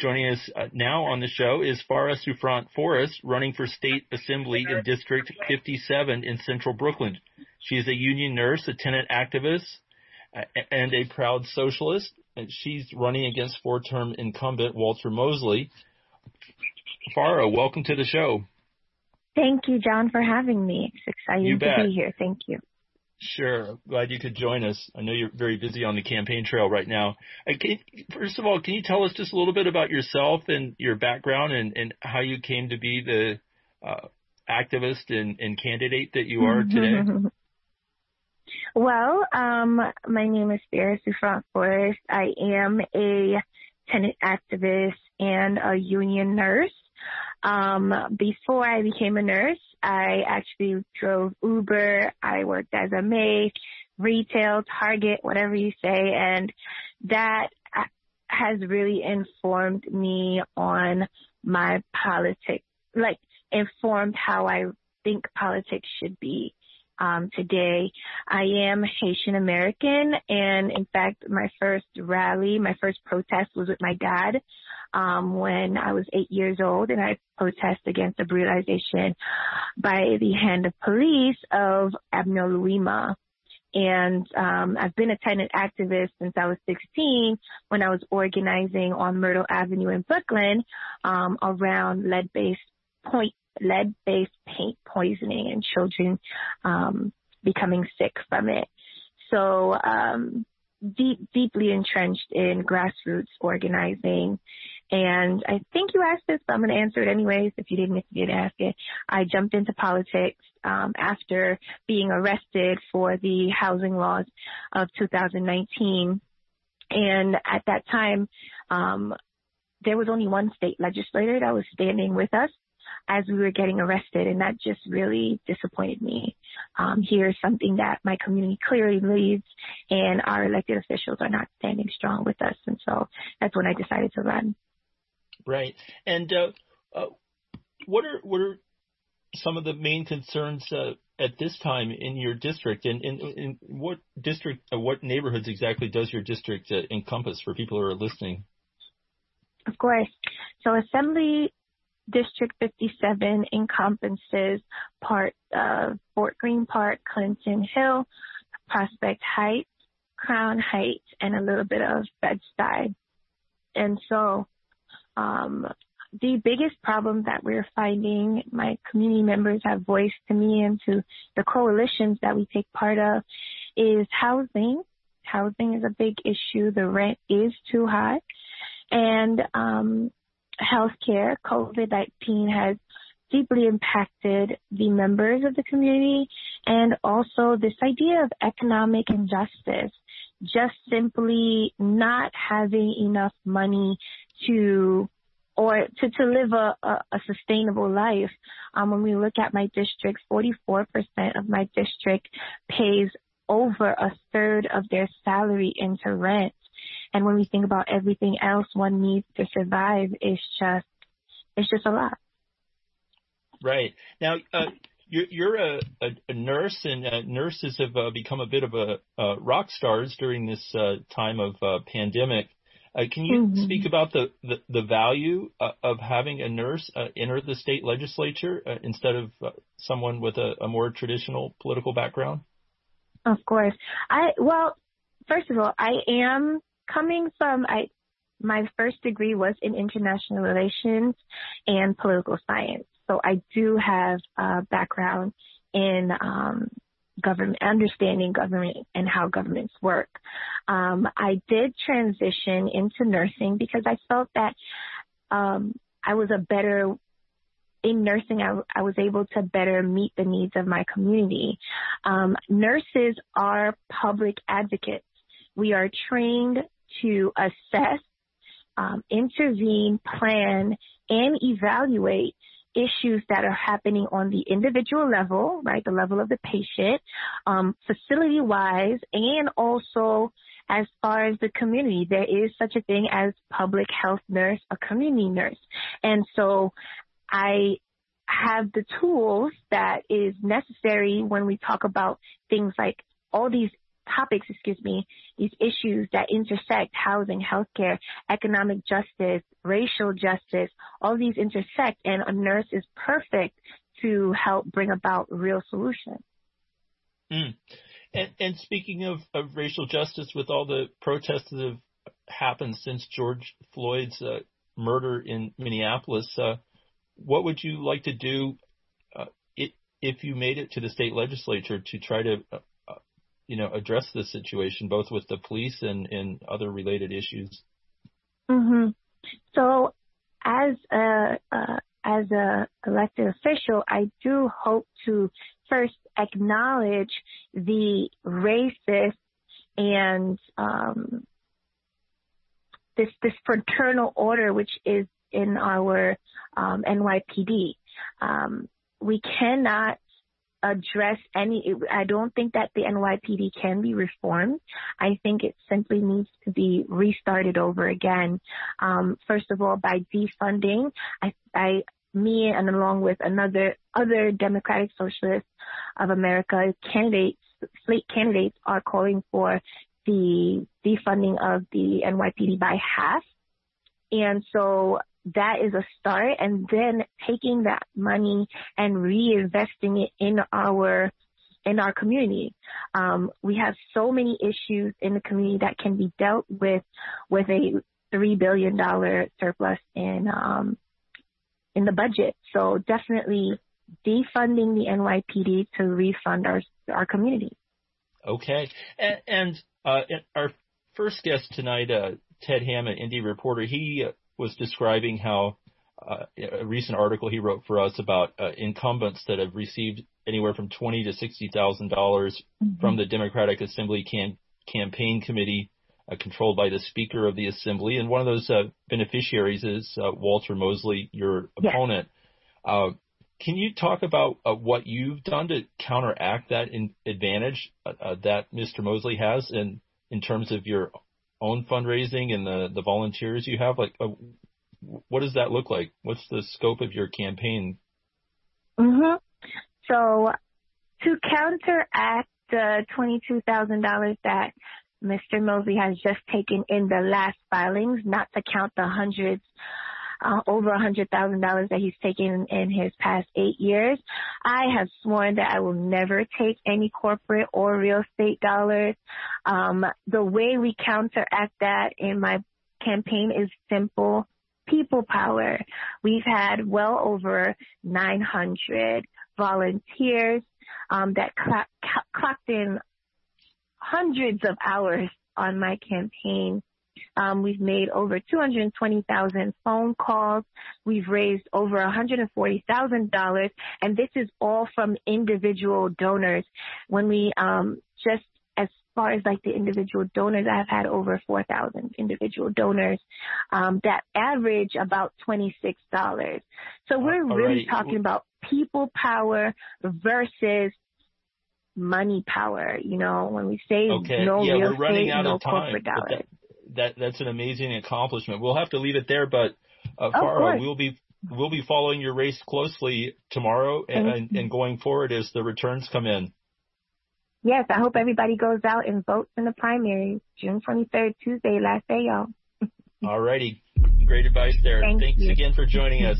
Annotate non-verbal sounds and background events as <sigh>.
Joining us uh, now on the show is Phara Souffrant Forrest, running for state assembly in District 57 in central Brooklyn. She is a union nurse, a tenant activist, uh, and a proud socialist. And she's running against four-term incumbent Walter Mosley. Phara, welcome to the show. Thank you, John, for having me. It's exciting to be here. Thank you. Sure. Glad you could join us. I know you're very busy on the campaign trail right now. Can, first of all, can you tell us just a little bit about yourself and your background and, and how you came to be the uh, activist and, and candidate that you are today? <laughs> well, um, my name is Phara Souffrant Forrest. I am a tenant activist and a union nurse. Um, before I became a nurse, I actually drove Uber. I worked as a maid, retail, Target, whatever you say. And that has really informed me on my politics, like informed how I think politics should be. Um, today. I am Haitian American and in fact my first rally, my first protest was with my dad um, when I was eight years old and I protested against the brutalization by the hand of police of Abner Louima. And um, I've been a tenant activist since I was 16 when I was organizing on Myrtle Avenue in Brooklyn um, around lead-based point lead-based paint poisoning and children um, becoming sick from it. So um, deep, deeply entrenched in grassroots organizing and I think you asked this, but I'm going to answer it anyways. If you didn't, if you didn't ask it, I jumped into politics um, after being arrested for the housing laws of 2019. And at that time, um, there was only one state legislator that was standing with us as we were getting arrested, and that just really disappointed me. Um, here's something that my community clearly needs, and our elected officials are not standing strong with us, and so that's when I decided to run. Right. And uh, uh, what are what are some of the main concerns uh, at this time in your district, and in, what district, what neighborhoods exactly does your district encompass for people who are listening? Of course. So Assembly District 57 encompasses part of Fort Greene Park, Clinton Hill, Prospect Heights, Crown Heights, and a little bit of Bed-Stuy. And so um, the biggest problem that we're finding, my community members have voiced to me and to the coalitions that we take part of, is housing. Housing is a big issue. The rent is too high. And um, healthcare, COVID-19 has deeply impacted the members of the community and also this idea of economic injustice just simply not having enough money to or to, to live a, a, a sustainable life. Um, when we look at my district, 44% of my district pays over a third of their salary into rent. And when we think about everything else one needs to survive, it's just, it's just a lot. Right. Now, uh, you're, you're a, a, a, nurse, and uh, nurses have uh, become a bit of a uh, rock stars during this uh, time of uh, pandemic. Uh, can you mm-hmm. speak about the, the, the value uh, of having a nurse uh, enter the state legislature uh, instead of uh, someone with a, a, more traditional political background? Of course. I well, first of all, I am coming from I my first degree was in international relations and political science. So I do have a background in um, government, understanding government and how governments work. Um, I did transition into nursing because I felt that um, I was a better in nursing, I, I, was able to better meet the needs of my community. Um, nurses are public advocates. We are trained to assess, um, intervene, plan, and evaluate issues that are happening on the individual level, right, the level of the patient, um, facility wise, and also as far as the community. There is such a thing as public health nurse, a community nurse. And so I have the tools that is necessary when we talk about things like all these topics, excuse me, these issues that intersect housing, healthcare, economic justice, racial justice, all these intersect and a nurse is perfect to help bring about real solutions. Mm. And, and, speaking of, of, racial justice, with all the protests that have happened since George Floyd's uh, murder in Minneapolis, uh, what would you like to do uh, if you made it to the state legislature to try to uh, you know, address this situation, both with the police and, and other related issues? Mm-hmm. So, as a uh, as a elected official, I do hope to first acknowledge the racist and um, this this fraternal order which is in our um, NYPD. Um, we cannot address any, I don't think that the NYPD can be reformed. I think it simply needs to be restarted over again. Um, first of all, by defunding, I, I, me and along with another, other Democratic Socialists of America candidates, slate candidates are calling for the defunding of the NYPD by half. And so that is a start and then taking that money and reinvesting it in our in our community. Um, we have so many issues in the community that can be dealt with with a three billion dollar surplus in um, in the budget. So definitely defunding the NYPD to refund our our community. Okay, and, and uh, our first guest tonight, uh, Ted Hammond, indie reporter, he was describing how uh, a recent article he wrote for us about uh, incumbents that have received anywhere from twenty to sixty thousand dollars mm-hmm. from the Democratic Assembly can- campaign committee, uh, controlled by the Speaker of the Assembly, and one of those uh, beneficiaries is uh, Walter Mosley, your opponent. Uh, can you talk about what you've done to counteract that in advantage that Mr. Mosley has in in terms of your own fundraising and the the volunteers you have? Like, uh, what does that look like? What's the scope of your campaign? Mhm. So, to counteract the twenty-two thousand dollars that Mr. Mosley has just taken in the last filings, not to count the hundreds uh, over hundred thousand dollars that he's taken in his past eight years. I have sworn that I will never take any corporate or real estate dollars. Um, the way we counteract that in my campaign is simple. People power. We've had well over 900 volunteers um, that clocked in hundreds of hours on my campaign um, we've made over 220,000 phone calls. We've raised over $140,000, and this is all from individual donors. When we um, just as far as like the individual donors, I've had over 4,000 individual donors um, that average about $26. So we're really talking about people power versus money power. You know, when we say okay. no yeah, real estate, no corporate dollars that that's an amazing accomplishment. We'll have to leave it there, but uh, Phara, we'll be we'll be following your race closely tomorrow and, and and going forward as the returns come in. Yes, I hope everybody goes out and votes in the primaries, June 23rd, Tuesday, last day, y'all. <laughs> All righty. Great advice there. Thank Thanks you. again for joining us.